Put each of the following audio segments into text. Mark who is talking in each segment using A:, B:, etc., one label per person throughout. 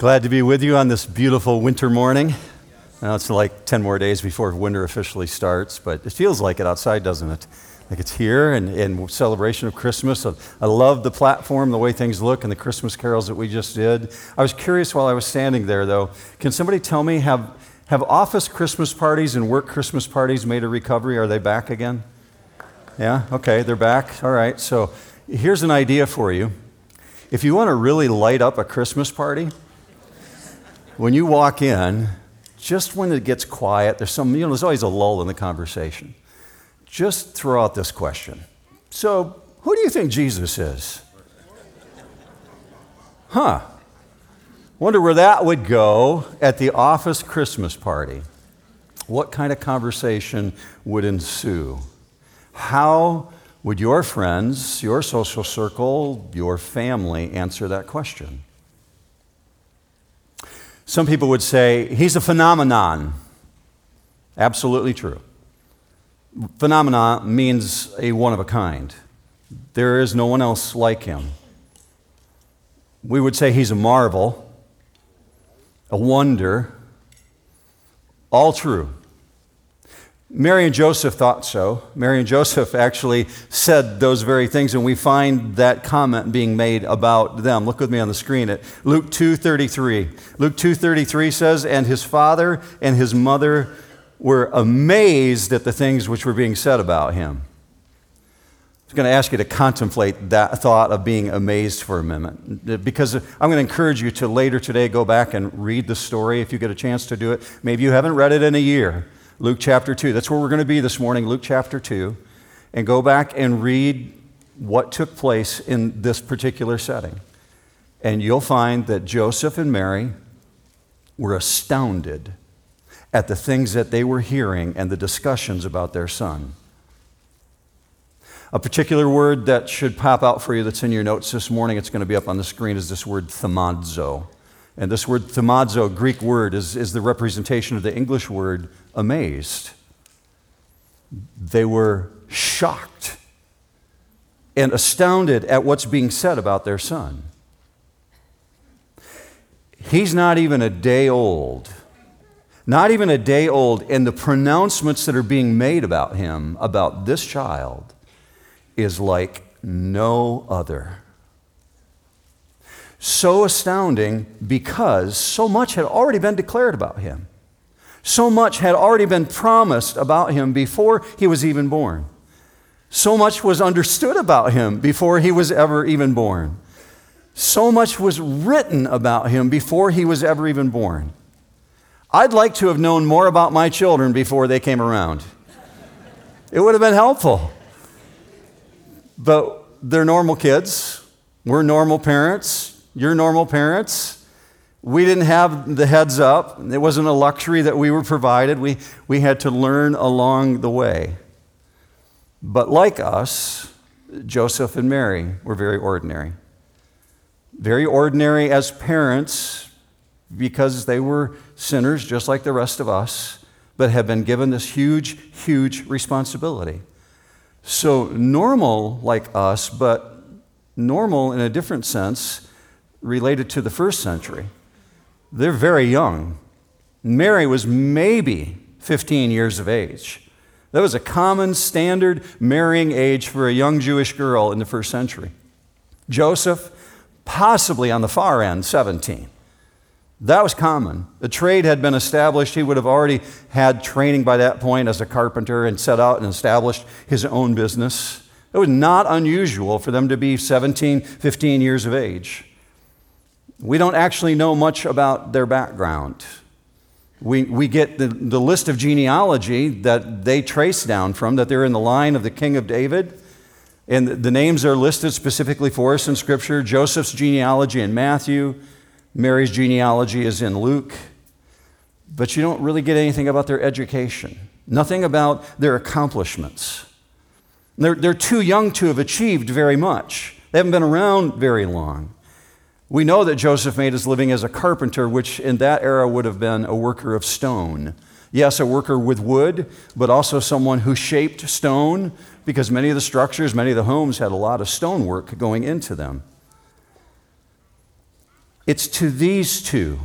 A: Glad to be with you on this beautiful winter morning. Now it's like 10 more days before winter officially starts, but it feels like it outside, doesn't it? Like it's here and in celebration of Christmas. I love the platform, the way things look, and the Christmas carols that we just did. I was curious while I was standing there, though. Can somebody tell me, have, have office Christmas parties and work Christmas parties made a recovery? Are they back again? Yeah? Okay, they're back. All right, so here's an idea for you. If you want to really light up a Christmas party, when you walk in, just when it gets quiet, there's some, you know, there's always a lull in the conversation. Just throw out this question. So, who do you think Jesus is? Huh. Wonder where that would go at the office Christmas party. What kind of conversation would ensue? How would your friends, your social circle, your family answer that question? Some people would say he's a phenomenon. Absolutely true. Phenomenon means a one of a kind. There is no one else like him. We would say he's a marvel, a wonder, all true. Mary and Joseph thought so. Mary and Joseph actually said those very things, and we find that comment being made about them. Look with me on the screen at Luke 2:33. Luke 2:33 says, "And his father and his mother were amazed at the things which were being said about him." I'm going to ask you to contemplate that thought of being amazed for a minute because I'm going to encourage you to later today go back and read the story if you get a chance to do it. Maybe you haven't read it in a year. Luke chapter 2. That's where we're going to be this morning, Luke chapter 2. And go back and read what took place in this particular setting. And you'll find that Joseph and Mary were astounded at the things that they were hearing and the discussions about their son. A particular word that should pop out for you that's in your notes this morning, it's going to be up on the screen, is this word thaumazo. And this word thaumazo, Greek word, is, is the representation of the English word amazed. They were shocked and astounded at what's being said about their son. He's not even a day old. Not even a day old, and the pronouncements that are being made about him, about this child, is like no other so astounding because so much had already been declared about him. So much had already been promised about him before he was even born. So much was understood about him before he was ever even born. So much was written about him before he was ever even born. I'd like to have known more about my children before they came around. It would have been helpful. But they're normal kids. We're normal parents. You're normal parents. We didn't have the heads up. It wasn't a luxury that we were provided. We, we had to learn along the way. But like us, Joseph and Mary were very ordinary. Very ordinary as parents because they were sinners just like the rest of us, but have been given this huge, huge responsibility. So, normal like us, but normal in a different sense related to the first century. They're very young. Mary was maybe 15 years of age. That was a common standard marrying age for a young Jewish girl in the first century. Joseph, possibly on the far end, 17. That was common. The trade had been established. He would have already had training by that point as a carpenter and set out and established his own business. It was not unusual for them to be 17, 15 years of age. We don't actually know much about their background. We, we get the, the list of genealogy that they trace down from, that they're in the line of the king of David. And the names are listed specifically for us in Scripture Joseph's genealogy in Matthew, Mary's genealogy is in Luke. But you don't really get anything about their education, nothing about their accomplishments. They're, they're too young to have achieved very much, they haven't been around very long. We know that Joseph made his living as a carpenter, which in that era would have been a worker of stone. Yes, a worker with wood, but also someone who shaped stone, because many of the structures, many of the homes had a lot of stonework going into them. It's to these two,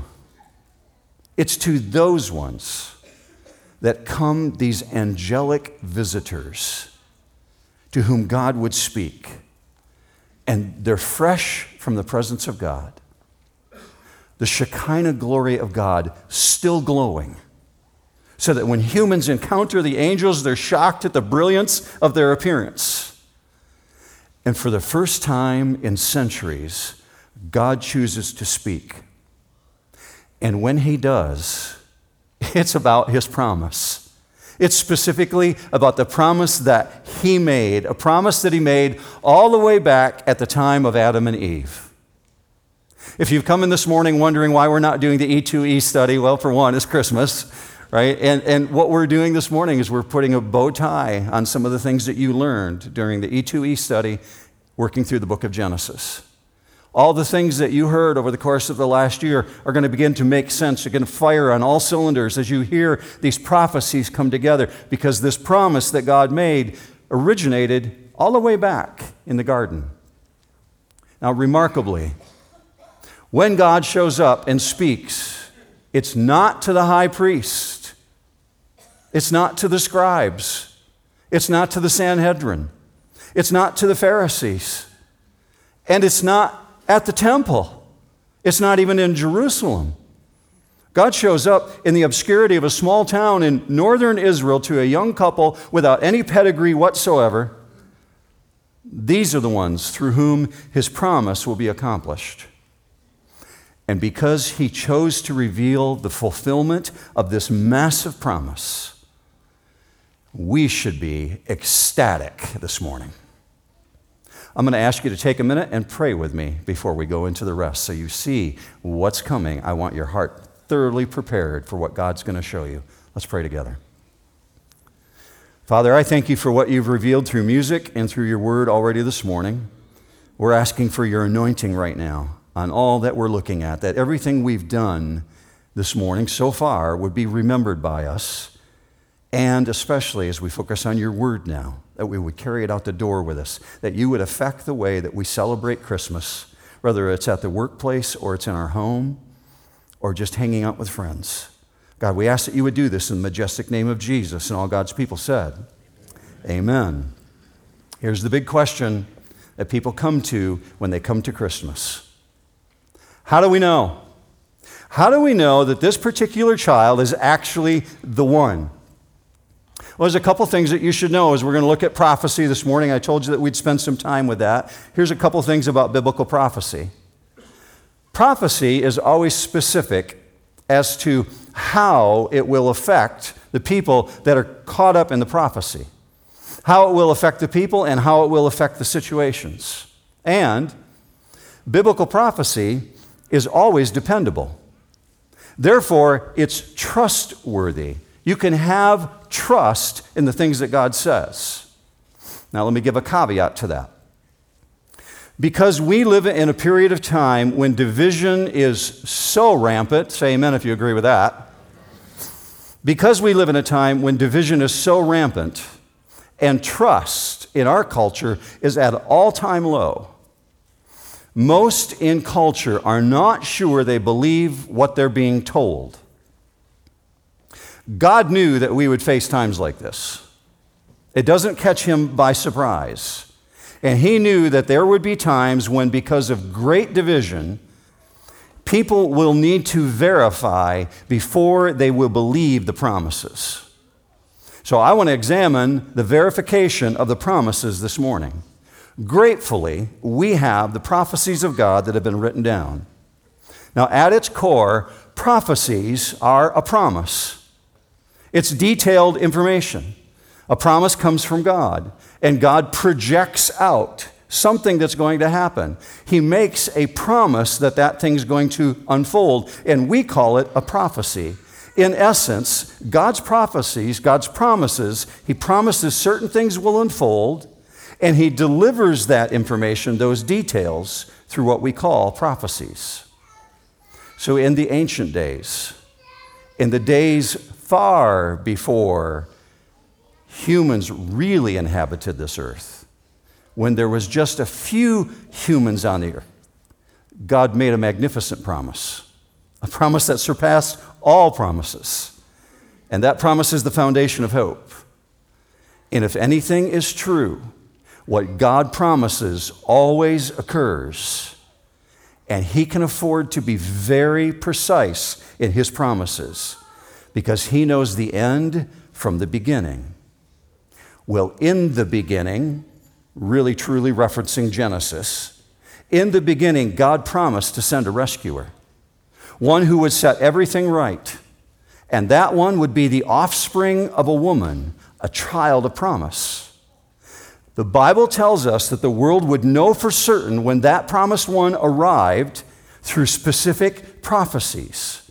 A: it's to those ones that come these angelic visitors to whom God would speak. And they're fresh from the presence of God. The Shekinah glory of God still glowing. So that when humans encounter the angels, they're shocked at the brilliance of their appearance. And for the first time in centuries, God chooses to speak. And when he does, it's about his promise. It's specifically about the promise that he made, a promise that he made all the way back at the time of Adam and Eve. If you've come in this morning wondering why we're not doing the E2E study, well, for one, it's Christmas, right? And, and what we're doing this morning is we're putting a bow tie on some of the things that you learned during the E2E study, working through the book of Genesis. All the things that you heard over the course of the last year are going to begin to make sense. You're going to fire on all cylinders as you hear these prophecies come together because this promise that God made originated all the way back in the garden. Now, remarkably, when God shows up and speaks, it's not to the high priest, it's not to the scribes, it's not to the Sanhedrin, it's not to the Pharisees, and it's not at the temple. It's not even in Jerusalem. God shows up in the obscurity of a small town in northern Israel to a young couple without any pedigree whatsoever. These are the ones through whom his promise will be accomplished. And because he chose to reveal the fulfillment of this massive promise, we should be ecstatic this morning. I'm going to ask you to take a minute and pray with me before we go into the rest so you see what's coming. I want your heart thoroughly prepared for what God's going to show you. Let's pray together. Father, I thank you for what you've revealed through music and through your word already this morning. We're asking for your anointing right now on all that we're looking at, that everything we've done this morning so far would be remembered by us, and especially as we focus on your word now that we would carry it out the door with us, that you would affect the way that we celebrate Christmas, whether it's at the workplace or it's in our home or just hanging out with friends. God, we ask that you would do this in the majestic name of Jesus. And all God's people said, Amen. Here's the big question that people come to when they come to Christmas How do we know? How do we know that this particular child is actually the one? Well, there's a couple things that you should know as we're going to look at prophecy this morning. I told you that we'd spend some time with that. Here's a couple things about biblical prophecy. Prophecy is always specific as to how it will affect the people that are caught up in the prophecy, how it will affect the people, and how it will affect the situations. And biblical prophecy is always dependable. Therefore, it's trustworthy. You can have trust in the things that God says. Now, let me give a caveat to that. Because we live in a period of time when division is so rampant, say amen if you agree with that. Because we live in a time when division is so rampant and trust in our culture is at all time low, most in culture are not sure they believe what they're being told. God knew that we would face times like this. It doesn't catch him by surprise. And he knew that there would be times when, because of great division, people will need to verify before they will believe the promises. So I want to examine the verification of the promises this morning. Gratefully, we have the prophecies of God that have been written down. Now, at its core, prophecies are a promise. It's detailed information. A promise comes from God, and God projects out something that's going to happen. He makes a promise that that thing's going to unfold, and we call it a prophecy. In essence, God's prophecies, God's promises, He promises certain things will unfold, and He delivers that information, those details, through what we call prophecies. So, in the ancient days, in the days far before humans really inhabited this earth, when there was just a few humans on the earth. God made a magnificent promise, a promise that surpassed all promises. And that promise is the foundation of hope. And if anything is true, what God promises always occurs. And He can afford to be very precise in His promises because He knows the end from the beginning. Well, in the beginning, really truly referencing Genesis, in the beginning, God promised to send a rescuer, one who would set everything right. And that one would be the offspring of a woman, a child of promise. The Bible tells us that the world would know for certain when that promised one arrived through specific prophecies.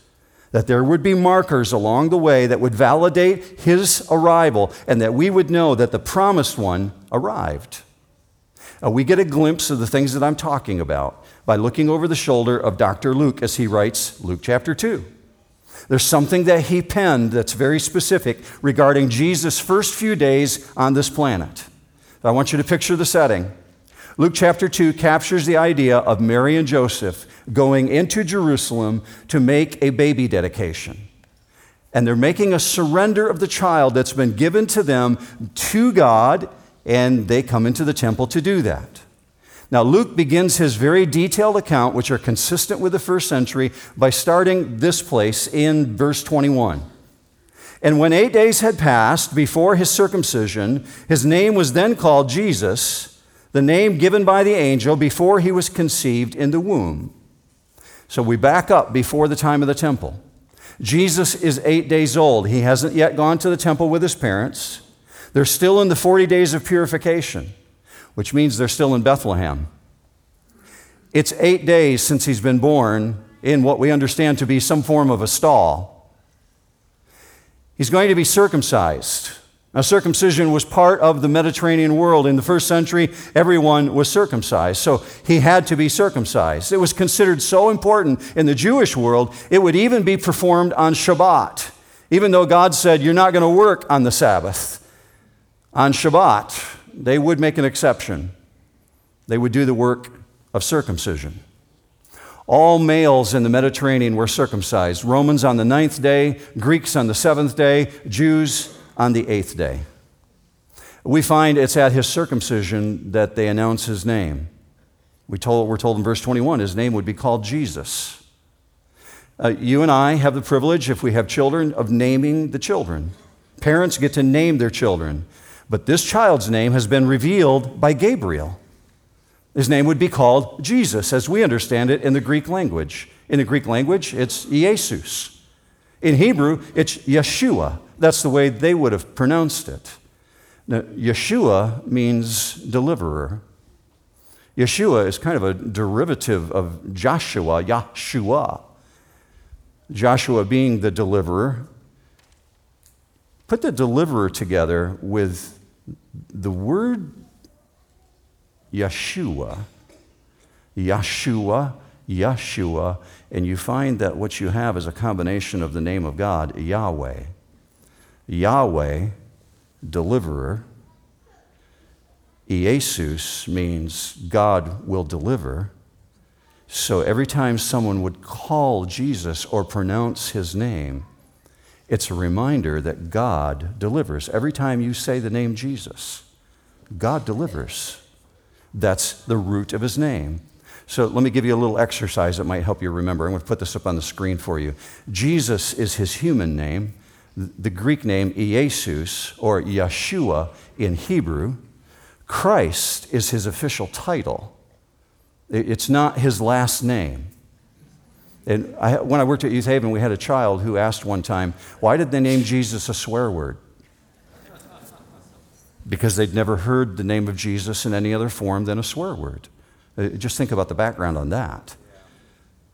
A: That there would be markers along the way that would validate his arrival, and that we would know that the promised one arrived. Uh, we get a glimpse of the things that I'm talking about by looking over the shoulder of Dr. Luke as he writes Luke chapter 2. There's something that he penned that's very specific regarding Jesus' first few days on this planet. I want you to picture the setting. Luke chapter 2 captures the idea of Mary and Joseph going into Jerusalem to make a baby dedication. And they're making a surrender of the child that's been given to them to God, and they come into the temple to do that. Now, Luke begins his very detailed account, which are consistent with the first century, by starting this place in verse 21. And when eight days had passed before his circumcision, his name was then called Jesus, the name given by the angel before he was conceived in the womb. So we back up before the time of the temple. Jesus is eight days old. He hasn't yet gone to the temple with his parents. They're still in the 40 days of purification which means they're still in Bethlehem. It's eight days since he's been born in what we understand to be some form of a stall. He's going to be circumcised. Now, circumcision was part of the Mediterranean world. In the first century, everyone was circumcised, so he had to be circumcised. It was considered so important in the Jewish world, it would even be performed on Shabbat, even though God said, You're not going to work on the Sabbath. On Shabbat, they would make an exception. They would do the work of circumcision. All males in the Mediterranean were circumcised Romans on the ninth day, Greeks on the seventh day, Jews on the eighth day. We find it's at his circumcision that they announce his name. We told, we're told in verse 21 his name would be called Jesus. Uh, you and I have the privilege, if we have children, of naming the children. Parents get to name their children. But this child's name has been revealed by Gabriel. His name would be called Jesus, as we understand it in the Greek language. In the Greek language, it's Jesus. In Hebrew, it's Yeshua. That's the way they would have pronounced it. Now, Yeshua means deliverer. Yeshua is kind of a derivative of Joshua, Yahshua. Joshua being the deliverer. Put the deliverer together with the word Yeshua, Yeshua, Yeshua, and you find that what you have is a combination of the name of God, Yahweh. Yahweh, deliverer. Jesus means God will deliver. So every time someone would call Jesus or pronounce his name, it's a reminder that God delivers. Every time you say the name Jesus, God delivers. That's the root of his name. So let me give you a little exercise that might help you remember. I'm going to put this up on the screen for you. Jesus is his human name, the Greek name Iesus or Yeshua in Hebrew. Christ is his official title. It's not his last name. And I, when I worked at Youth Haven, we had a child who asked one time, why did they name Jesus a swear word? Because they'd never heard the name of Jesus in any other form than a swear word. Uh, just think about the background on that.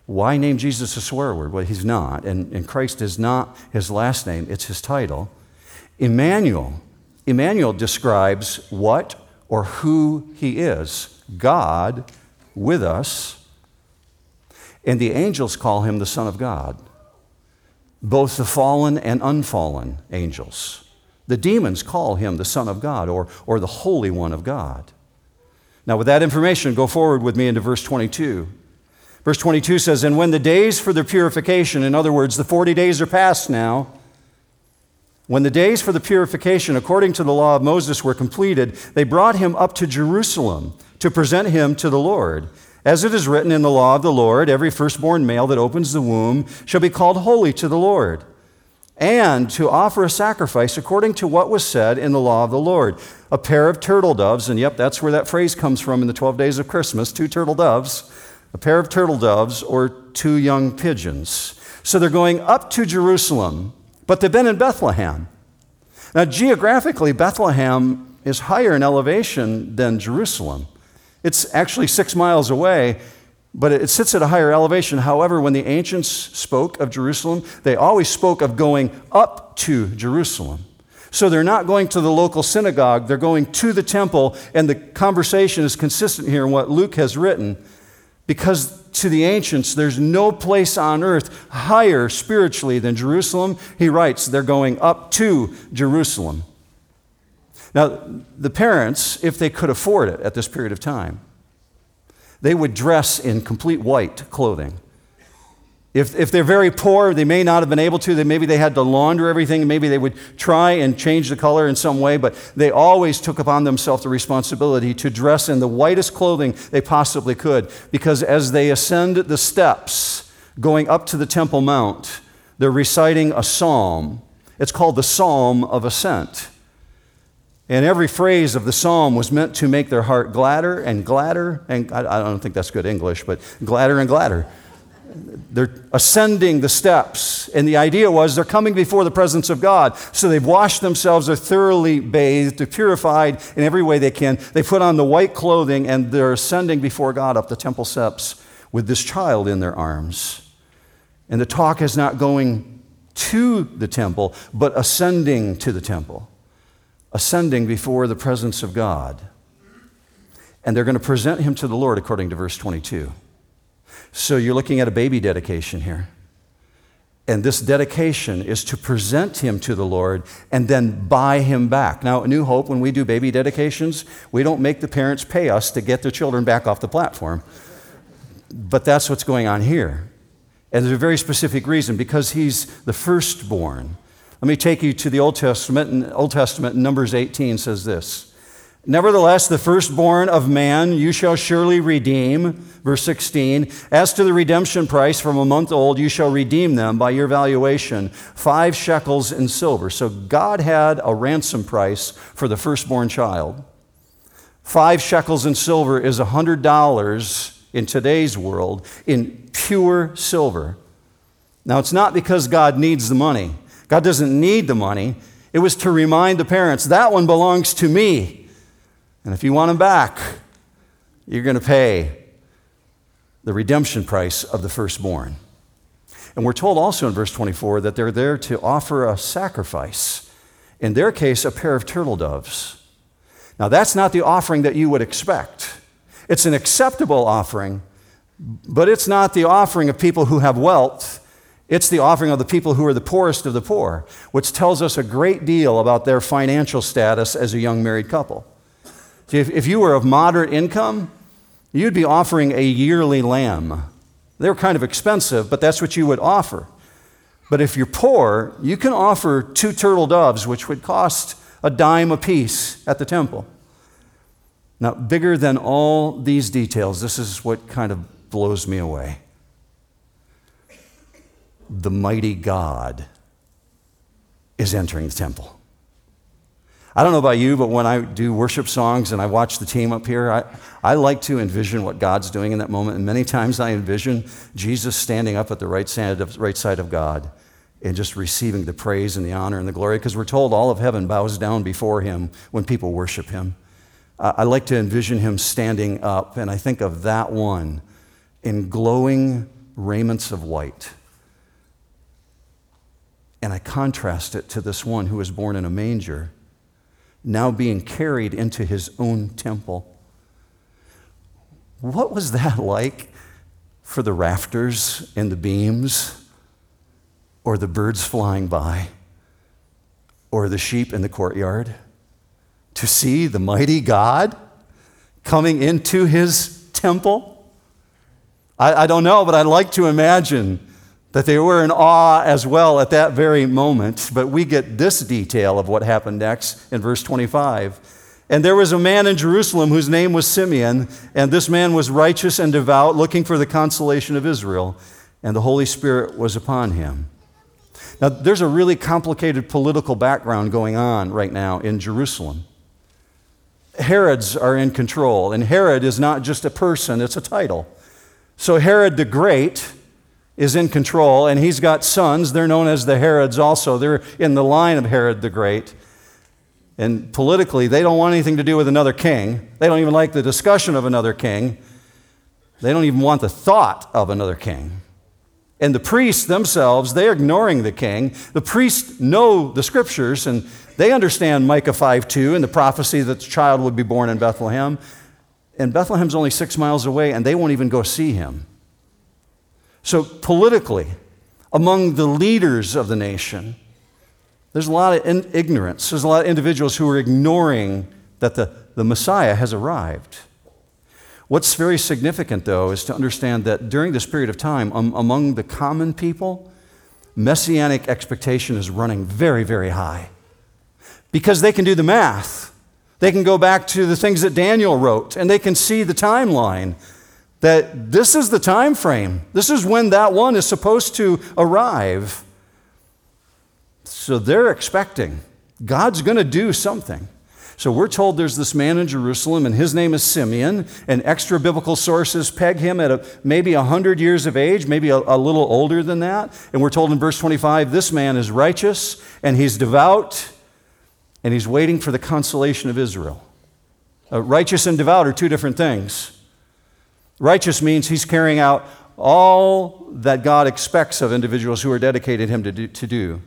A: Why name Jesus a swear word? Well, he's not. And, and Christ is not his last name, it's his title. Emmanuel. Emmanuel describes what or who he is God with us and the angels call him the Son of God, both the fallen and unfallen angels. The demons call him the Son of God or, or the Holy One of God. Now, with that information, go forward with me into verse 22. Verse 22 says, And when the days for their purification, in other words, the 40 days are past now, when the days for the purification, according to the law of Moses, were completed, they brought him up to Jerusalem to present him to the Lord. As it is written in the law of the Lord, every firstborn male that opens the womb shall be called holy to the Lord, and to offer a sacrifice according to what was said in the law of the Lord a pair of turtle doves, and yep, that's where that phrase comes from in the 12 days of Christmas two turtle doves, a pair of turtle doves, or two young pigeons. So they're going up to Jerusalem but they've been in Bethlehem. Now, geographically, Bethlehem is higher in elevation than Jerusalem. It's actually six miles away, but it sits at a higher elevation. However, when the ancients spoke of Jerusalem, they always spoke of going up to Jerusalem. So they're not going to the local synagogue, they're going to the temple, and the conversation is consistent here in what Luke has written because to the ancients, there's no place on earth higher spiritually than Jerusalem. He writes, they're going up to Jerusalem. Now, the parents, if they could afford it at this period of time, they would dress in complete white clothing. If, if they're very poor, they may not have been able to. They, maybe they had to launder everything. Maybe they would try and change the color in some way, but they always took upon themselves the responsibility to dress in the whitest clothing they possibly could. Because as they ascend the steps going up to the Temple Mount, they're reciting a psalm. It's called the Psalm of Ascent. And every phrase of the psalm was meant to make their heart gladder and gladder, and I, I don't think that's good English, but gladder and gladder they're ascending the steps. And the idea was they're coming before the presence of God. So they've washed themselves, they're thoroughly bathed, they're purified in every way they can. They put on the white clothing and they're ascending before God up the temple steps with this child in their arms. And the talk is not going to the temple, but ascending to the temple, ascending before the presence of God. And they're going to present him to the Lord according to verse 22. So you're looking at a baby dedication here. And this dedication is to present him to the Lord and then buy him back. Now, New Hope, when we do baby dedications, we don't make the parents pay us to get their children back off the platform. But that's what's going on here. And there's a very specific reason because he's the firstborn. Let me take you to the Old Testament. And Old Testament, Numbers 18 says this. Nevertheless, the firstborn of man you shall surely redeem. Verse 16. As to the redemption price from a month old, you shall redeem them by your valuation, five shekels in silver. So God had a ransom price for the firstborn child. Five shekels in silver is $100 in today's world in pure silver. Now, it's not because God needs the money, God doesn't need the money. It was to remind the parents that one belongs to me. And if you want them back, you're going to pay the redemption price of the firstborn. And we're told also in verse 24 that they're there to offer a sacrifice. In their case, a pair of turtle doves. Now, that's not the offering that you would expect. It's an acceptable offering, but it's not the offering of people who have wealth. It's the offering of the people who are the poorest of the poor, which tells us a great deal about their financial status as a young married couple. See, if, if you were of moderate income, you'd be offering a yearly lamb. They're kind of expensive, but that's what you would offer. But if you're poor, you can offer two turtle doves, which would cost a dime apiece at the temple. Now, bigger than all these details, this is what kind of blows me away. The mighty God is entering the temple. I don't know about you, but when I do worship songs and I watch the team up here, I, I like to envision what God's doing in that moment. And many times I envision Jesus standing up at the right side of, right side of God and just receiving the praise and the honor and the glory because we're told all of heaven bows down before him when people worship him. I like to envision him standing up, and I think of that one in glowing raiments of white. And I contrast it to this one who was born in a manger now being carried into his own temple. What was that like for the rafters and the beams, or the birds flying by, or the sheep in the courtyard? To see the mighty God coming into his temple? I, I don't know, but I'd like to imagine that they were in awe as well at that very moment. But we get this detail of what happened next in verse 25. And there was a man in Jerusalem whose name was Simeon, and this man was righteous and devout, looking for the consolation of Israel, and the Holy Spirit was upon him. Now, there's a really complicated political background going on right now in Jerusalem. Herods are in control, and Herod is not just a person, it's a title. So, Herod the Great is in control, and he's got sons. They're known as the Herods also. They're in the line of Herod the Great. And politically, they don't want anything to do with another king. They don't even like the discussion of another king. They don't even want the thought of another king. And the priests themselves, they're ignoring the king. The priests know the scriptures and they understand Micah 5 2 and the prophecy that the child would be born in Bethlehem. And Bethlehem's only six miles away and they won't even go see him. So, politically, among the leaders of the nation, there's a lot of in- ignorance. There's a lot of individuals who are ignoring that the, the Messiah has arrived. What's very significant, though, is to understand that during this period of time, um, among the common people, messianic expectation is running very, very high because they can do the math. They can go back to the things that Daniel wrote and they can see the timeline that this is the time frame. This is when that one is supposed to arrive. So they're expecting God's going to do something. So we're told there's this man in Jerusalem, and his name is Simeon. And extra biblical sources peg him at a, maybe 100 years of age, maybe a, a little older than that. And we're told in verse 25 this man is righteous, and he's devout, and he's waiting for the consolation of Israel. Uh, righteous and devout are two different things. Righteous means he's carrying out all that God expects of individuals who are dedicated him to do. To do.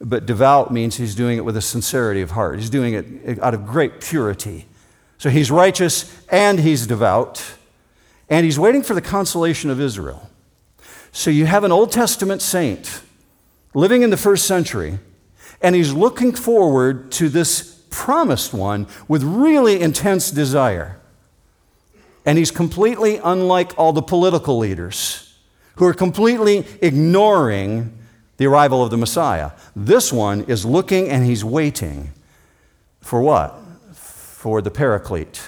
A: But devout means he's doing it with a sincerity of heart. He's doing it out of great purity. So he's righteous and he's devout, and he's waiting for the consolation of Israel. So you have an Old Testament saint living in the first century, and he's looking forward to this promised one with really intense desire. And he's completely unlike all the political leaders who are completely ignoring the arrival of the Messiah. This one is looking and he's waiting for what? For the paraclete.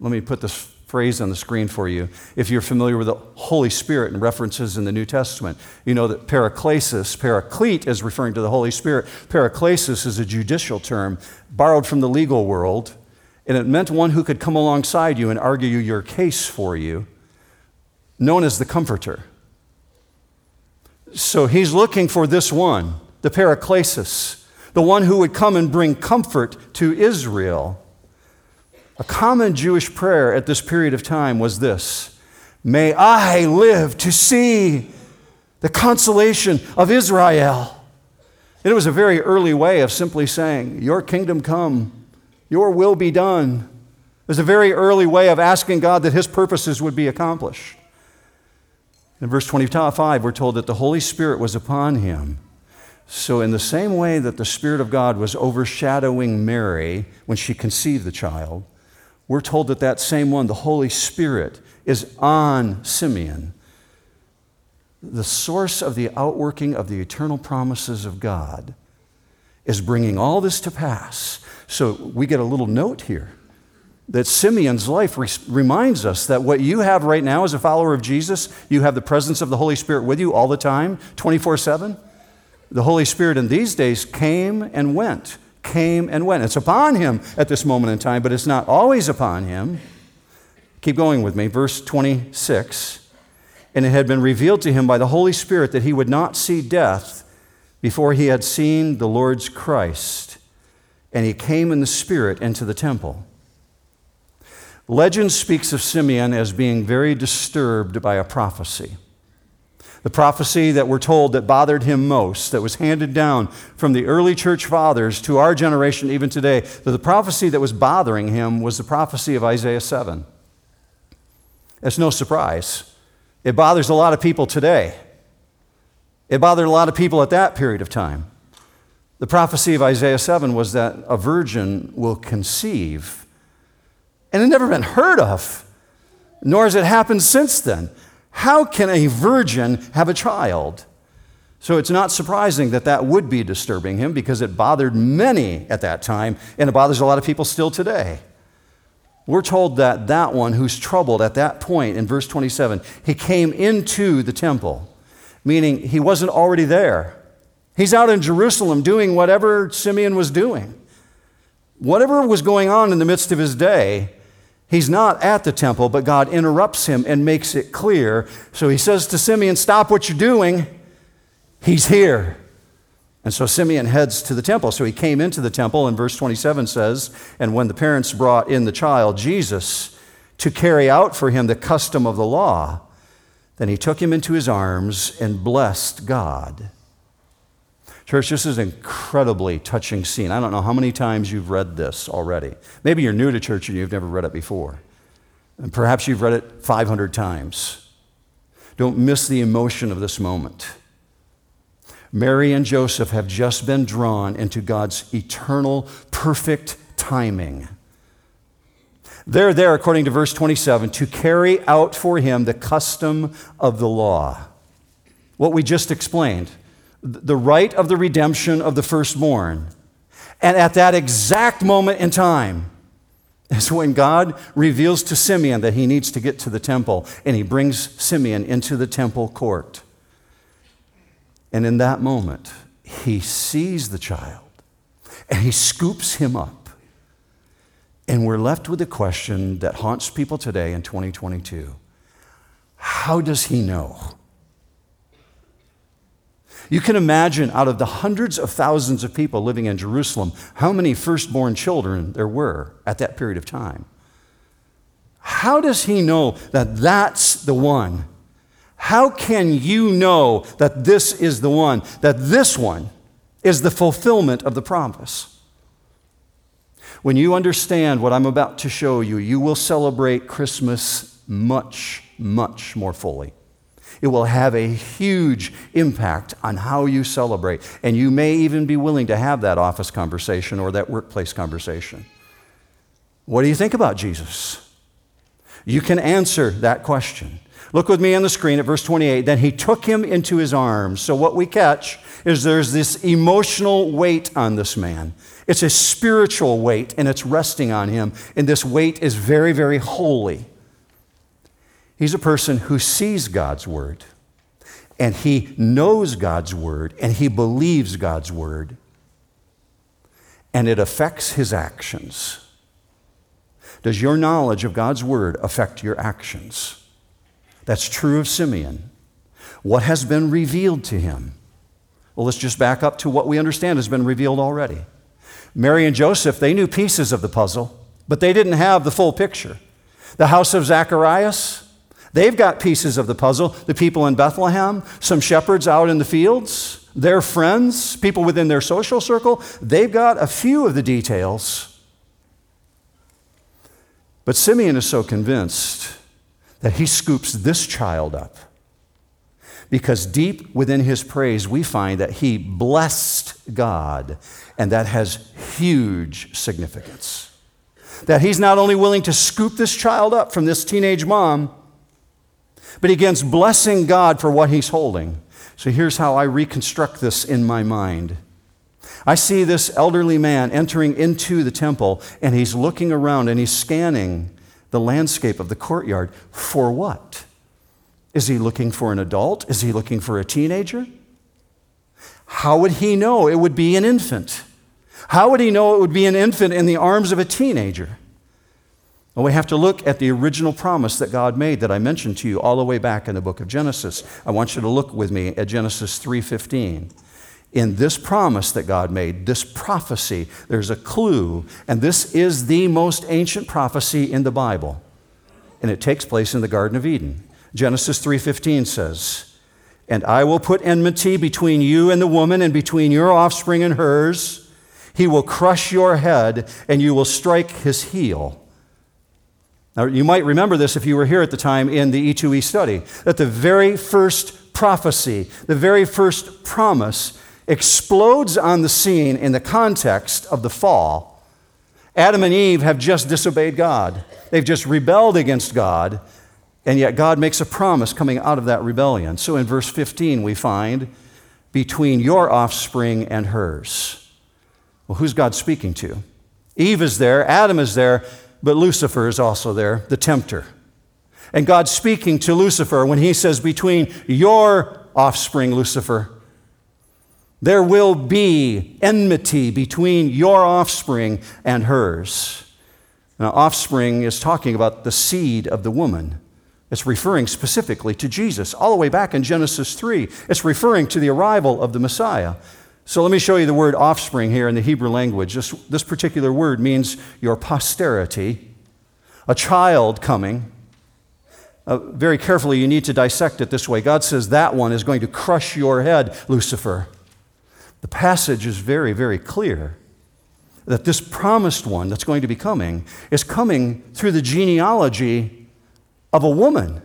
A: Let me put this phrase on the screen for you. If you're familiar with the Holy Spirit and references in the New Testament, you know that paraklesis, paraclete is referring to the Holy Spirit. Paraklesis is a judicial term borrowed from the legal world, and it meant one who could come alongside you and argue your case for you, known as the comforter. So he's looking for this one, the Paraklesis, the one who would come and bring comfort to Israel. A common Jewish prayer at this period of time was this May I live to see the consolation of Israel. It was a very early way of simply saying, Your kingdom come, your will be done. Was a very early way of asking God that his purposes would be accomplished. In verse 25, we're told that the Holy Spirit was upon him. So, in the same way that the Spirit of God was overshadowing Mary when she conceived the child, we're told that that same one, the Holy Spirit, is on Simeon. The source of the outworking of the eternal promises of God is bringing all this to pass. So, we get a little note here that Simeon's life re- reminds us that what you have right now as a follower of Jesus, you have the presence of the Holy Spirit with you all the time, 24 7. The Holy Spirit in these days came and went, came and went. It's upon him at this moment in time, but it's not always upon him. Keep going with me. Verse 26 And it had been revealed to him by the Holy Spirit that he would not see death before he had seen the Lord's Christ. And he came in the Spirit into the temple. Legend speaks of Simeon as being very disturbed by a prophecy. The prophecy that we're told that bothered him most, that was handed down from the early church fathers to our generation even today, that the prophecy that was bothering him was the prophecy of Isaiah 7. It's no surprise. It bothers a lot of people today. It bothered a lot of people at that period of time. The prophecy of Isaiah 7 was that a virgin will conceive and it never been heard of, nor has it happened since then. How can a virgin have a child? So it's not surprising that that would be disturbing him because it bothered many at that time, and it bothers a lot of people still today. We're told that that one who's troubled at that point in verse 27, he came into the temple, meaning he wasn't already there. He's out in Jerusalem doing whatever Simeon was doing. Whatever was going on in the midst of his day, he's not at the temple, but God interrupts him and makes it clear. So he says to Simeon, Stop what you're doing. He's here. And so Simeon heads to the temple. So he came into the temple, and verse 27 says, And when the parents brought in the child, Jesus, to carry out for him the custom of the law, then he took him into his arms and blessed God. Church, this is an incredibly touching scene. I don't know how many times you've read this already. Maybe you're new to church and you've never read it before. And perhaps you've read it 500 times. Don't miss the emotion of this moment. Mary and Joseph have just been drawn into God's eternal, perfect timing. They're there, according to verse 27, to carry out for him the custom of the law. What we just explained the right of the redemption of the firstborn. And at that exact moment in time is when God reveals to Simeon that he needs to get to the temple, and he brings Simeon into the temple court. And in that moment, he sees the child and he scoops him up. And we're left with a question that haunts people today in 2022 How does he know? You can imagine out of the hundreds of thousands of people living in Jerusalem, how many firstborn children there were at that period of time. How does he know that that's the one how can you know that this is the one, that this one is the fulfillment of the promise? When you understand what I'm about to show you, you will celebrate Christmas much, much more fully. It will have a huge impact on how you celebrate. And you may even be willing to have that office conversation or that workplace conversation. What do you think about Jesus? You can answer that question. Look with me on the screen at verse 28. Then he took him into his arms. So, what we catch is there's this emotional weight on this man. It's a spiritual weight, and it's resting on him. And this weight is very, very holy. He's a person who sees God's word, and he knows God's word, and he believes God's word, and it affects his actions. Does your knowledge of God's word affect your actions? That's true of Simeon. What has been revealed to him? Well, let's just back up to what we understand has been revealed already. Mary and Joseph, they knew pieces of the puzzle, but they didn't have the full picture. The house of Zacharias, they've got pieces of the puzzle. The people in Bethlehem, some shepherds out in the fields, their friends, people within their social circle, they've got a few of the details. But Simeon is so convinced that he scoops this child up. Because deep within his praise, we find that he blessed God, and that has huge significance. That he's not only willing to scoop this child up from this teenage mom, but he begins blessing God for what he's holding. So here's how I reconstruct this in my mind. I see this elderly man entering into the temple, and he's looking around and he's scanning the landscape of the courtyard for what? Is he looking for an adult? Is he looking for a teenager? How would he know it would be an infant? How would he know it would be an infant in the arms of a teenager? We have to look at the original promise that God made that I mentioned to you all the way back in the book of Genesis. I want you to look with me at Genesis 3:15 in this promise that God made, this prophecy, there's a clue, and this is the most ancient prophecy in the Bible. And it takes place in the Garden of Eden. Genesis 3:15 says, "And I will put enmity between you and the woman and between your offspring and hers. He will crush your head and you will strike his heel." Now, you might remember this if you were here at the time in the E2E study, that the very first prophecy, the very first promise explodes on the scene in the context of the fall. Adam and Eve have just disobeyed God, they've just rebelled against God, And yet God makes a promise coming out of that rebellion. So in verse 15, we find between your offspring and hers. Well, who's God speaking to? Eve is there, Adam is there, but Lucifer is also there, the tempter. And God's speaking to Lucifer when he says, Between your offspring, Lucifer, there will be enmity between your offspring and hers. Now, offspring is talking about the seed of the woman. It's referring specifically to Jesus, all the way back in Genesis 3. It's referring to the arrival of the Messiah. So let me show you the word offspring here in the Hebrew language. This, this particular word means your posterity, a child coming. Uh, very carefully, you need to dissect it this way. God says that one is going to crush your head, Lucifer. The passage is very, very clear that this promised one that's going to be coming is coming through the genealogy of a woman,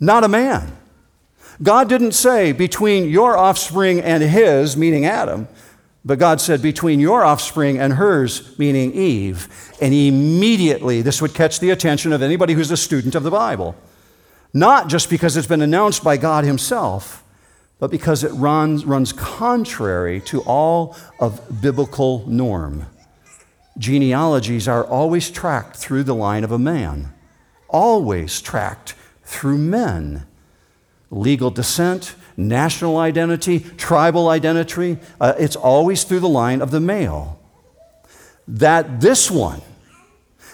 A: not a man. God didn't say between your offspring and his, meaning Adam, but God said between your offspring and hers, meaning Eve. And immediately this would catch the attention of anybody who's a student of the Bible. Not just because it's been announced by God Himself, but because it runs, runs contrary to all of biblical norm. Genealogies are always tracked through the line of a man, always tracked through men. Legal descent, national identity, tribal identity, uh, it's always through the line of the male. That this one,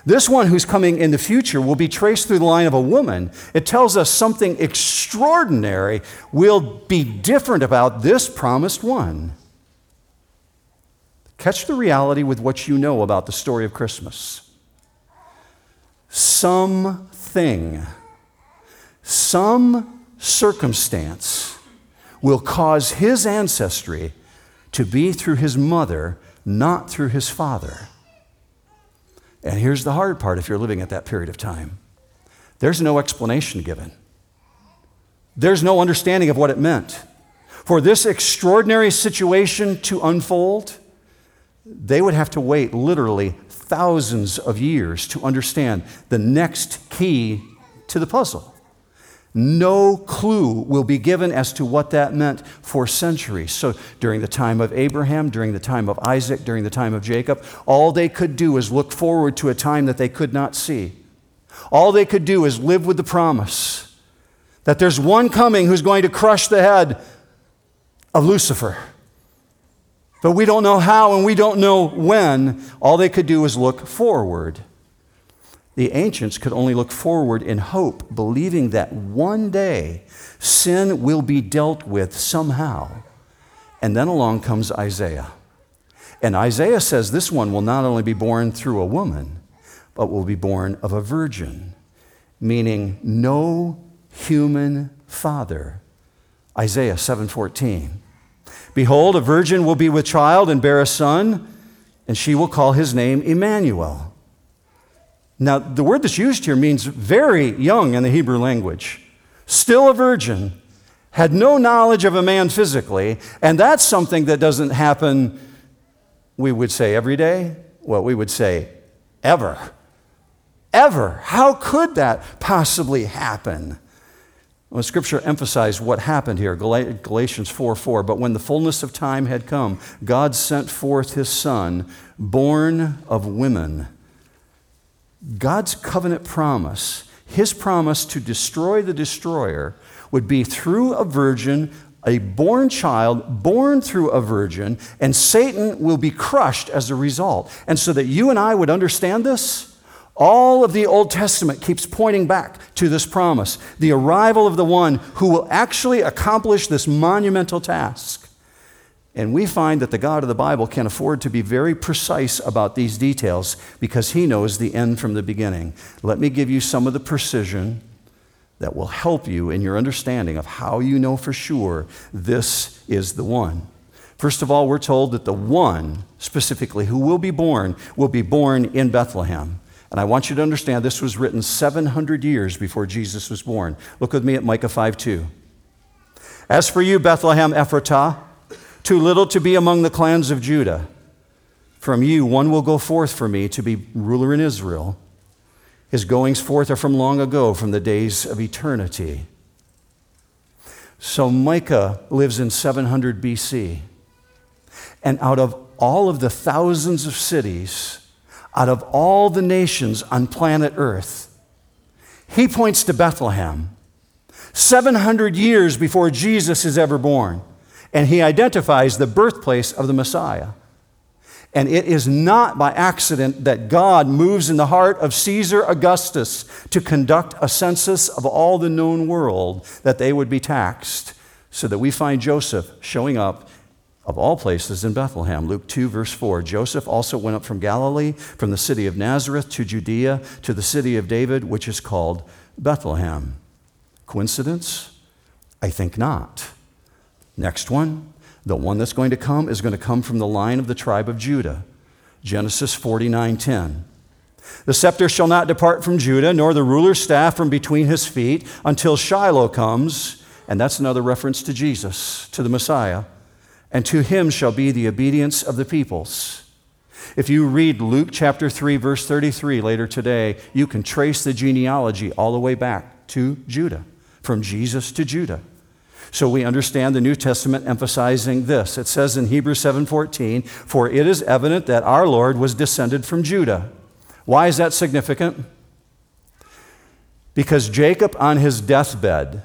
A: this one who's coming in the future will be traced through the line of a woman. It tells us something extraordinary will be different about this promised one. Catch the reality with what you know about the story of Christmas. Something, some circumstance will cause his ancestry to be through his mother, not through his father. And here's the hard part if you're living at that period of time there's no explanation given, there's no understanding of what it meant. For this extraordinary situation to unfold, they would have to wait literally thousands of years to understand the next key to the puzzle. No clue will be given as to what that meant for centuries. So, during the time of Abraham, during the time of Isaac, during the time of Jacob, all they could do is look forward to a time that they could not see. All they could do is live with the promise that there's one coming who's going to crush the head of Lucifer. But we don't know how and we don't know when. All they could do is look forward. The ancients could only look forward in hope, believing that one day sin will be dealt with somehow. And then along comes Isaiah. And Isaiah says this one will not only be born through a woman, but will be born of a virgin, meaning no human father. Isaiah 7:14. Behold, a virgin will be with child and bear a son, and she will call his name Emmanuel now, the word that's used here means very young in the Hebrew language, still a virgin, had no knowledge of a man physically, and that's something that doesn't happen, we would say, every day. Well, we would say, ever. Ever. How could that possibly happen? Well, Scripture emphasized what happened here, Galatians 4 4. But when the fullness of time had come, God sent forth his Son, born of women God's covenant promise, his promise to destroy the destroyer, would be through a virgin, a born child, born through a virgin, and Satan will be crushed as a result. And so that you and I would understand this, all of the Old Testament keeps pointing back to this promise the arrival of the one who will actually accomplish this monumental task. And we find that the God of the Bible can afford to be very precise about these details because he knows the end from the beginning. Let me give you some of the precision that will help you in your understanding of how you know for sure this is the one. First of all, we're told that the one, specifically who will be born, will be born in Bethlehem. And I want you to understand this was written 700 years before Jesus was born. Look with me at Micah 5 2. As for you, Bethlehem Ephratah, too little to be among the clans of Judah. From you, one will go forth for me to be ruler in Israel. His goings forth are from long ago, from the days of eternity. So Micah lives in 700 BC. And out of all of the thousands of cities, out of all the nations on planet Earth, he points to Bethlehem, 700 years before Jesus is ever born. And he identifies the birthplace of the Messiah. And it is not by accident that God moves in the heart of Caesar Augustus to conduct a census of all the known world that they would be taxed, so that we find Joseph showing up of all places in Bethlehem. Luke 2, verse 4. Joseph also went up from Galilee, from the city of Nazareth to Judea, to the city of David, which is called Bethlehem. Coincidence? I think not. Next one. The one that's going to come is going to come from the line of the tribe of Judah. Genesis 49:10. The scepter shall not depart from Judah, nor the ruler's staff from between his feet, until Shiloh comes, and that's another reference to Jesus, to the Messiah, and to him shall be the obedience of the peoples. If you read Luke chapter 3, verse 33 later today, you can trace the genealogy all the way back to Judah, from Jesus to Judah. So we understand the New Testament emphasizing this. It says in Hebrews 7:14, "For it is evident that our Lord was descended from Judah." Why is that significant? Because Jacob on his deathbed,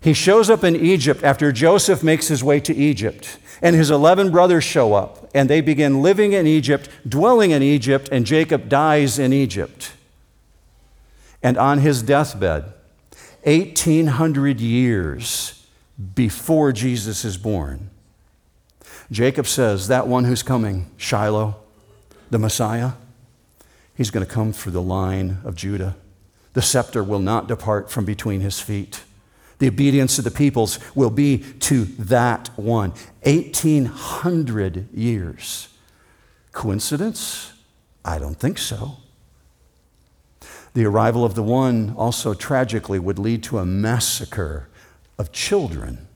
A: he shows up in Egypt after Joseph makes his way to Egypt, and his 11 brothers show up, and they begin living in Egypt, dwelling in Egypt, and Jacob dies in Egypt. And on his deathbed, 1800 years before Jesus is born. Jacob says, That one who's coming, Shiloh, the Messiah, he's going to come through the line of Judah. The scepter will not depart from between his feet. The obedience of the peoples will be to that one. 1800 years. Coincidence? I don't think so. The arrival of the one also tragically would lead to a massacre of children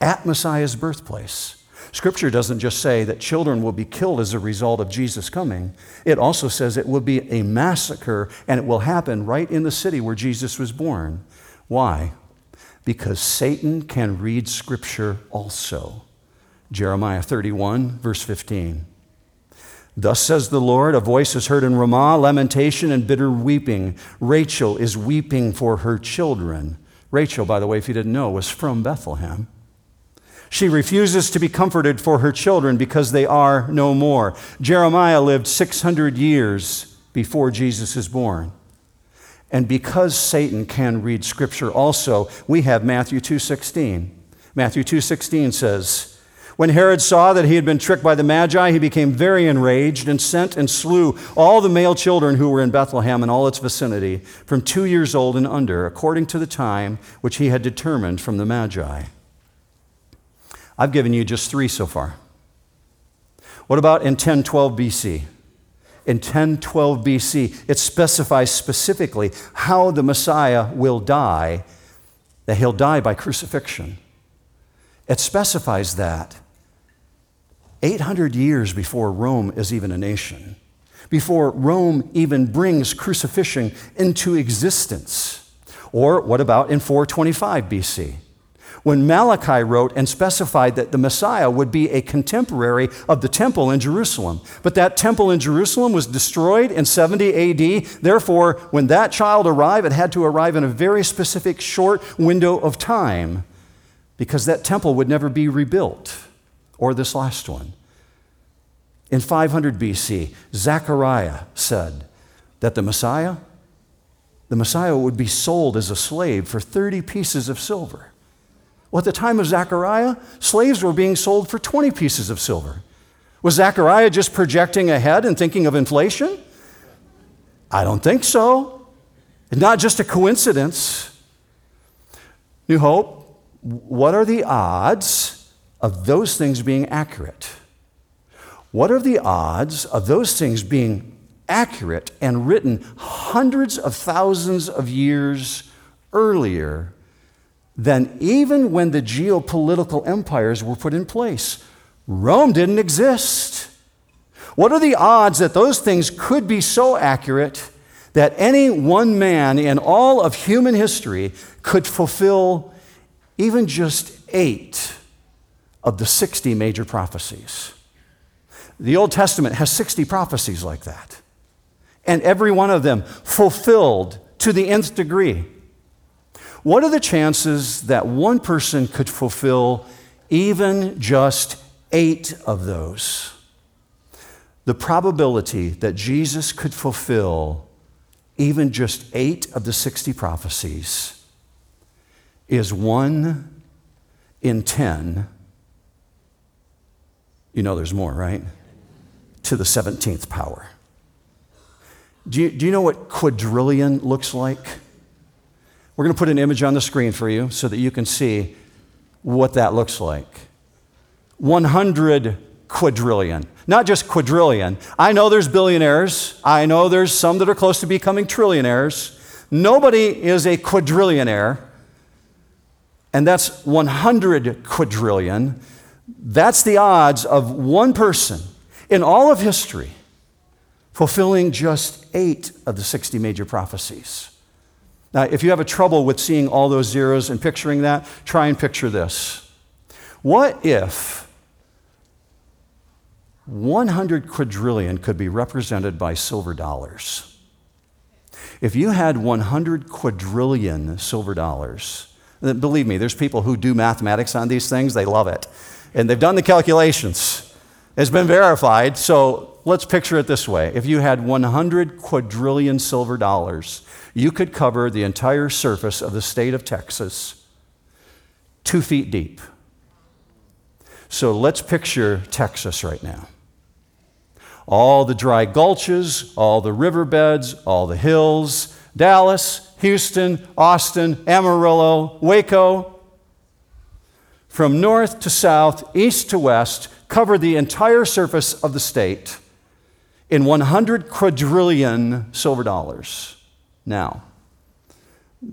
A: at Messiah's birthplace. Scripture doesn't just say that children will be killed as a result of Jesus coming, it also says it will be a massacre and it will happen right in the city where Jesus was born. Why? Because Satan can read Scripture also. Jeremiah 31, verse 15. Thus says the Lord, a voice is heard in Ramah, lamentation and bitter weeping. Rachel is weeping for her children Rachel, by the way, if you didn't know, was from Bethlehem. She refuses to be comforted for her children because they are no more. Jeremiah lived 600 years before Jesus is born. And because Satan can read scripture also, we have Matthew 2:16. Matthew 2:16 says, when Herod saw that he had been tricked by the Magi, he became very enraged and sent and slew all the male children who were in Bethlehem and all its vicinity, from two years old and under, according to the time which he had determined from the Magi. I've given you just three so far. What about in 1012 BC? In 1012 BC, it specifies specifically how the Messiah will die, that he'll die by crucifixion. It specifies that 800 years before Rome is even a nation, before Rome even brings crucifixion into existence. Or what about in 425 BC? When Malachi wrote and specified that the Messiah would be a contemporary of the temple in Jerusalem. But that temple in Jerusalem was destroyed in 70 AD. Therefore, when that child arrived, it had to arrive in a very specific short window of time because that temple would never be rebuilt or this last one. In 500 BC, Zechariah said that the Messiah, the Messiah would be sold as a slave for 30 pieces of silver. Well, at the time of Zechariah, slaves were being sold for 20 pieces of silver. Was Zechariah just projecting ahead and thinking of inflation? I don't think so. It's not just a coincidence. New Hope, what are the odds of those things being accurate? What are the odds of those things being accurate and written hundreds of thousands of years earlier than even when the geopolitical empires were put in place? Rome didn't exist. What are the odds that those things could be so accurate that any one man in all of human history could fulfill even just eight of the 60 major prophecies. The Old Testament has 60 prophecies like that, and every one of them fulfilled to the nth degree. What are the chances that one person could fulfill even just eight of those? The probability that Jesus could fulfill even just eight of the 60 prophecies is one in 10. You know there's more, right? To the 17th power. Do you, do you know what quadrillion looks like? We're going to put an image on the screen for you so that you can see what that looks like. 100 quadrillion. Not just quadrillion. I know there's billionaires. I know there's some that are close to becoming trillionaires. Nobody is a quadrillionaire. And that's 100 quadrillion. That's the odds of one person in all of history fulfilling just eight of the 60 major prophecies. Now, if you have a trouble with seeing all those zeros and picturing that, try and picture this. What if 100 quadrillion could be represented by silver dollars? If you had 100 quadrillion silver dollars, believe me, there's people who do mathematics on these things, they love it. And they've done the calculations. It's been verified, so let's picture it this way. If you had 100 quadrillion silver dollars, you could cover the entire surface of the state of Texas two feet deep. So let's picture Texas right now. All the dry gulches, all the riverbeds, all the hills, Dallas, Houston, Austin, Amarillo, Waco. From north to south, east to west, cover the entire surface of the state in 100 quadrillion silver dollars. Now,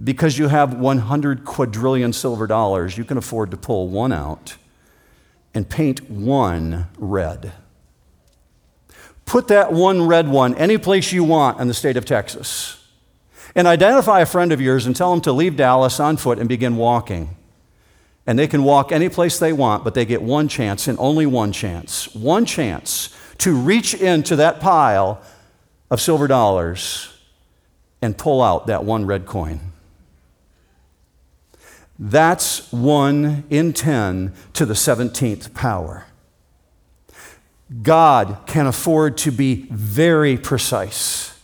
A: because you have 100 quadrillion silver dollars, you can afford to pull one out and paint one red. Put that one red one any place you want in the state of Texas. And identify a friend of yours and tell him to leave Dallas on foot and begin walking. And they can walk any place they want, but they get one chance and only one chance. One chance to reach into that pile of silver dollars and pull out that one red coin. That's one in 10 to the 17th power. God can afford to be very precise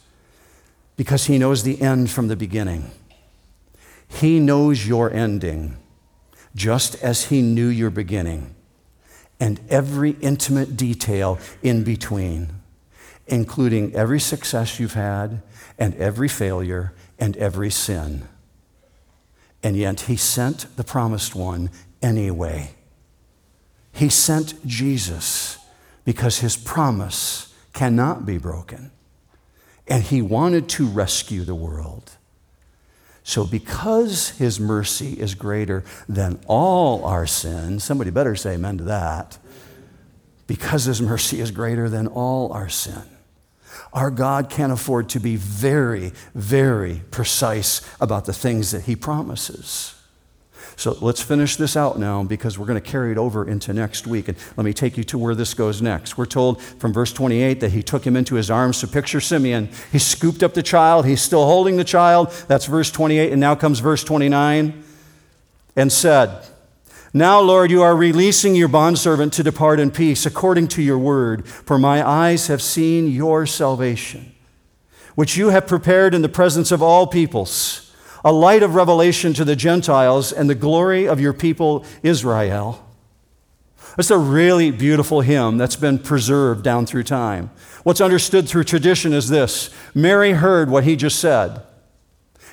A: because He knows the end from the beginning. He knows your ending just as He knew your beginning and every intimate detail in between, including every success you've had and every failure and every sin. And yet he sent the promised one anyway. He sent Jesus because his promise cannot be broken. And he wanted to rescue the world. So, because his mercy is greater than all our sin, somebody better say amen to that. Because his mercy is greater than all our sin, our God can afford to be very, very precise about the things that He promises. So let's finish this out now because we're going to carry it over into next week. And let me take you to where this goes next. We're told from verse 28 that he took him into his arms. So picture Simeon. He scooped up the child. He's still holding the child. That's verse 28. And now comes verse 29 and said, now, Lord, you are releasing your bondservant to depart in peace according to your word, for my eyes have seen your salvation, which you have prepared in the presence of all peoples, a light of revelation to the Gentiles and the glory of your people Israel. It's a really beautiful hymn that's been preserved down through time. What's understood through tradition is this Mary heard what he just said,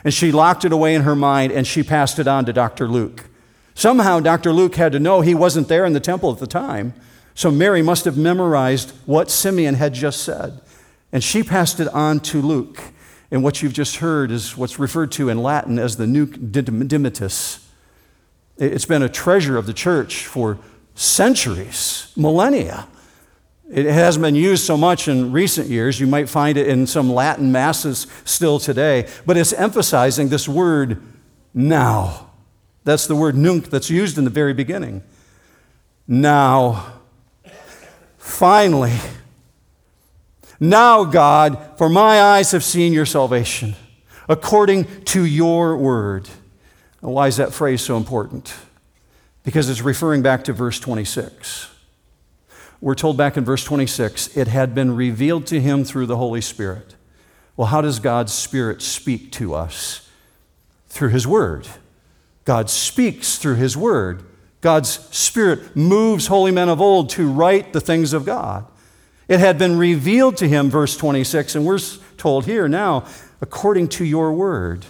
A: and she locked it away in her mind and she passed it on to Dr. Luke. Somehow, Dr. Luke had to know he wasn't there in the temple at the time. So Mary must have memorized what Simeon had just said. And she passed it on to Luke. And what you've just heard is what's referred to in Latin as the Nunc Dimittis. It's been a treasure of the church for centuries, millennia. It hasn't been used so much in recent years. You might find it in some Latin masses still today, but it's emphasizing this word now. That's the word nunc that's used in the very beginning. Now, finally, now, God, for my eyes have seen your salvation according to your word. why is that phrase so important? Because it's referring back to verse 26. We're told back in verse 26, it had been revealed to him through the Holy Spirit. Well, how does God's Spirit speak to us? Through his word. God speaks through his word. God's Spirit moves holy men of old to write the things of God. It had been revealed to him, verse 26, and we're told here now, according to your word.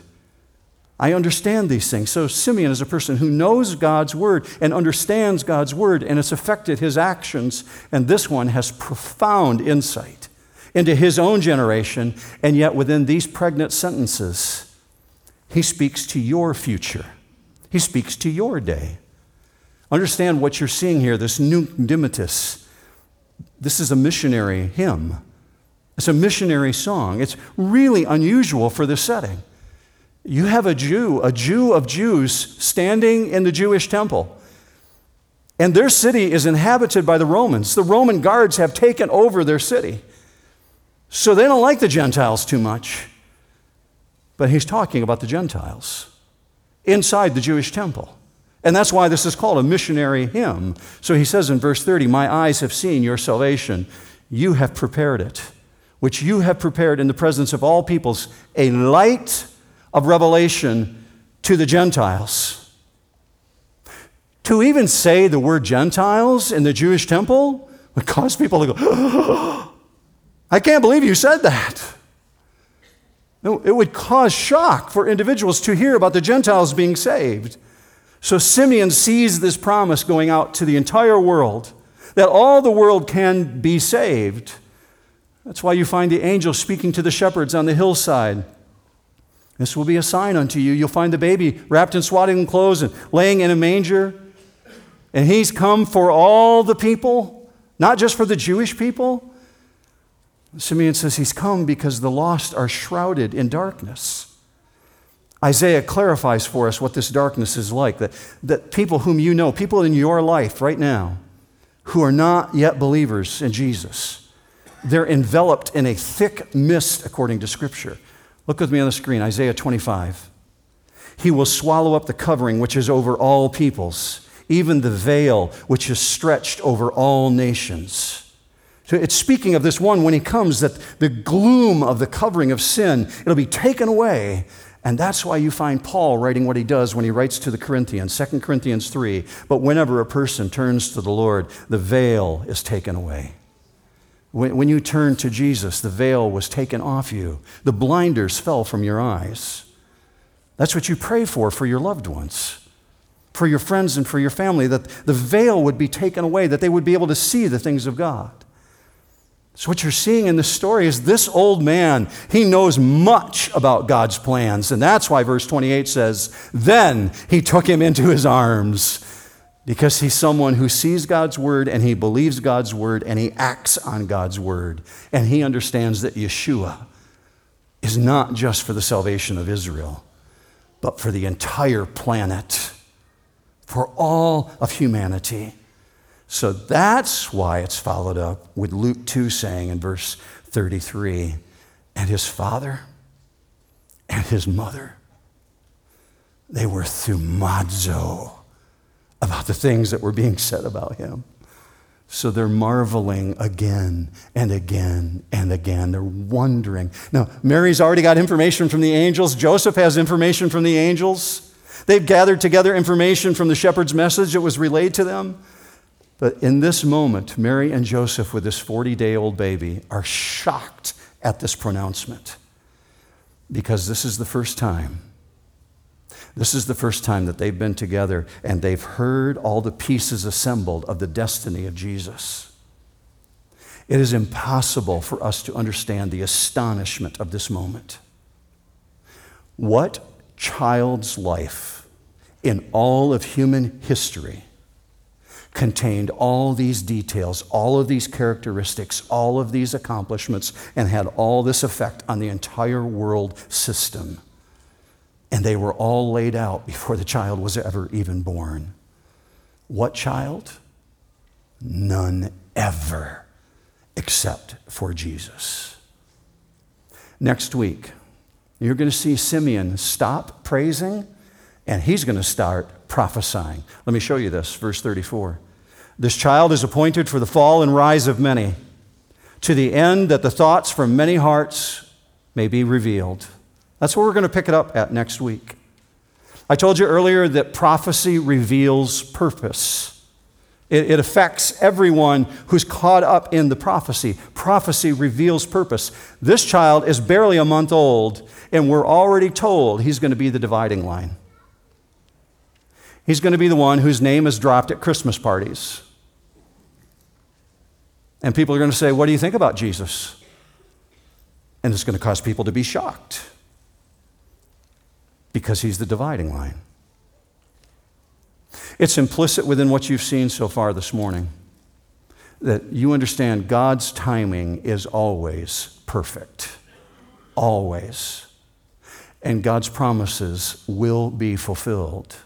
A: I understand these things. So Simeon is a person who knows God's word and understands God's word, and it's affected his actions. And this one has profound insight into his own generation, and yet within these pregnant sentences, he speaks to your future. He speaks to your day. Understand what you're seeing here, this Nunc Dimittis. This is a missionary hymn. It's a missionary song. It's really unusual for this setting. You have a Jew, a Jew of Jews, standing in the Jewish temple. And their city is inhabited by the Romans. The Roman guards have taken over their city. So they don't like the Gentiles too much. But he's talking about the Gentiles inside the Jewish temple. And that's why this is called a missionary hymn. So he says in verse 30, My eyes have seen your salvation. You have prepared it, which you have prepared in the presence of all peoples, a light of revelation to the Gentiles. To even say the word Gentiles in the Jewish temple would cause people to go, I can't believe you said that. No, it would cause shock for individuals to hear about the Gentiles being saved. So Simeon sees this promise going out to the entire world that all the world can be saved. That's why you find the angel speaking to the shepherds on the hillside. This will be a sign unto you. You'll find the baby wrapped in swaddling clothes and laying in a manger. And he's come for all the people, not just for the Jewish people. Simeon says he's come because the lost are shrouded in darkness. Isaiah clarifies for us what this darkness is like that, that people whom you know, people in your life right now, who are not yet believers in Jesus, they're enveloped in a thick mist, according to Scripture. Look with me on the screen, Isaiah 25. He will swallow up the covering which is over all peoples, even the veil which is stretched over all nations. So it's speaking of this one when he comes that the gloom of the covering of sin, it'll be taken away. And that's why you find Paul writing what he does when he writes to the Corinthians, 2 Corinthians 3. But whenever a person turns to the Lord, the veil is taken away. When, you turned to Jesus, the veil was taken off you, the blinders fell from your eyes. That's what you pray for for your loved ones, for your friends and for your family, that the veil would be taken away, that they would be able to see the things of God. So, what you're seeing in this story is this old man, he knows much about God's plans. And that's why verse 28 says, Then he took him into his arms because he's someone who sees God's word and he believes God's word and he acts on God's word. And he understands that Yeshua is not just for the salvation of Israel, but for the entire planet, for all of humanity. So that's why it's followed up with Luke 2 saying in verse 33 and his father and his mother, they were thaumazo about the things that were being said about him. So they're marveling again and again and again. They're wondering. Now, Mary's already got information from the angels. Joseph has information from the angels. They've gathered together information from the shepherd's message that was relayed to them. But in this moment, Mary and Joseph, with this 40 day old baby, are shocked at this pronouncement because this is the first time this is the first time that they've been together and they've heard all the pieces assembled of the destiny of Jesus. It is impossible for us to understand the astonishment of this moment. What child's life in all of human history contained all these details, all of these characteristics, all of these accomplishments, and had all this effect on the entire world system. And they were all laid out before the child was ever even born. What child? None ever, except for Jesus. Next week, you're going to see Simeon stop praising and he's going to start prophesying. Let me show you this, verse 34. This child is appointed for the fall and rise of many, to the end that the thoughts from many hearts may be revealed. That's where we're going to pick it up at next week. I told you earlier that prophecy reveals purpose. It, it, affects everyone who's caught up in the prophecy. Prophecy reveals purpose. This child is barely a month old, and we're already told he's going to be the dividing line. He's going to be the one whose name is dropped at Christmas parties. And people are going to say, What do you think about Jesus? And it's going to cause people to be shocked because he's the dividing line. It's implicit within what you've seen so far this morning that you understand God's timing is always perfect. Always. And God's promises will be fulfilled.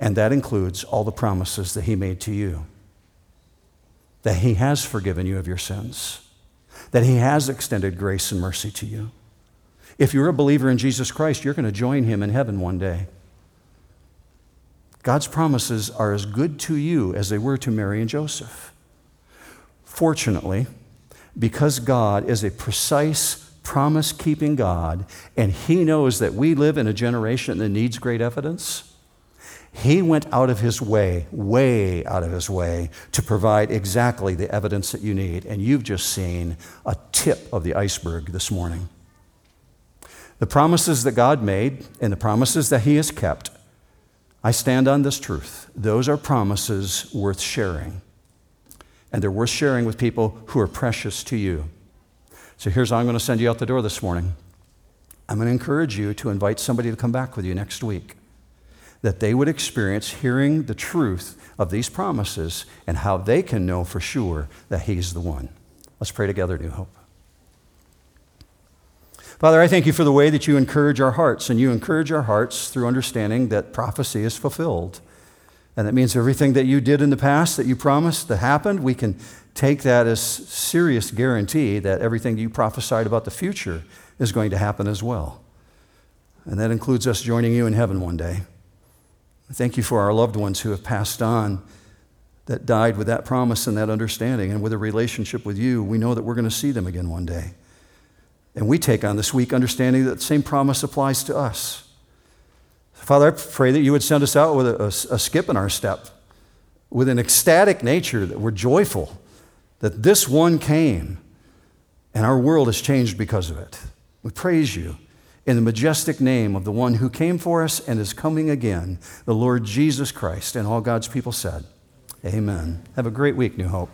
A: And that includes all the promises that He made to you that He has forgiven you of your sins, that He has extended grace and mercy to you. If you're a believer in Jesus Christ, you're going to join Him in heaven one day. God's promises are as good to you as they were to Mary and Joseph. Fortunately, because God is a precise, promise keeping God, and He knows that we live in a generation that needs great evidence, he went out of his way, way out of his way, to provide exactly the evidence that you need. And you've just seen a tip of the iceberg this morning. The promises that God made and the promises that He has kept, I stand on this truth. Those are promises worth sharing. And they're worth sharing with people who are precious to you. So here's how I'm going to send you out the door this morning. I'm going to encourage you to invite somebody to come back with you next week that they would experience hearing the truth of these promises and how they can know for sure that He's the one. Let's pray together, New Hope. Father, I thank you for the way that you encourage our hearts, and you encourage our hearts through understanding that prophecy is fulfilled. And that means everything that you did in the past that you promised that happened, we can take that as serious guarantee that everything you prophesied about the future is going to happen as well. And that includes us joining you in heaven one day. Thank you for our loved ones who have passed on that died with that promise and that understanding and with a relationship with you. We know that we're going to see them again one day. And we take on this week understanding that the same promise applies to us. Father, I pray that you would send us out with a, a, a skip in our step, with an ecstatic nature that we're joyful that this one came and our world has changed because of it. We praise you in the majestic name of the one who came for us and is coming again, the Lord Jesus Christ. And all God's people said, Amen. Have a great week, New Hope.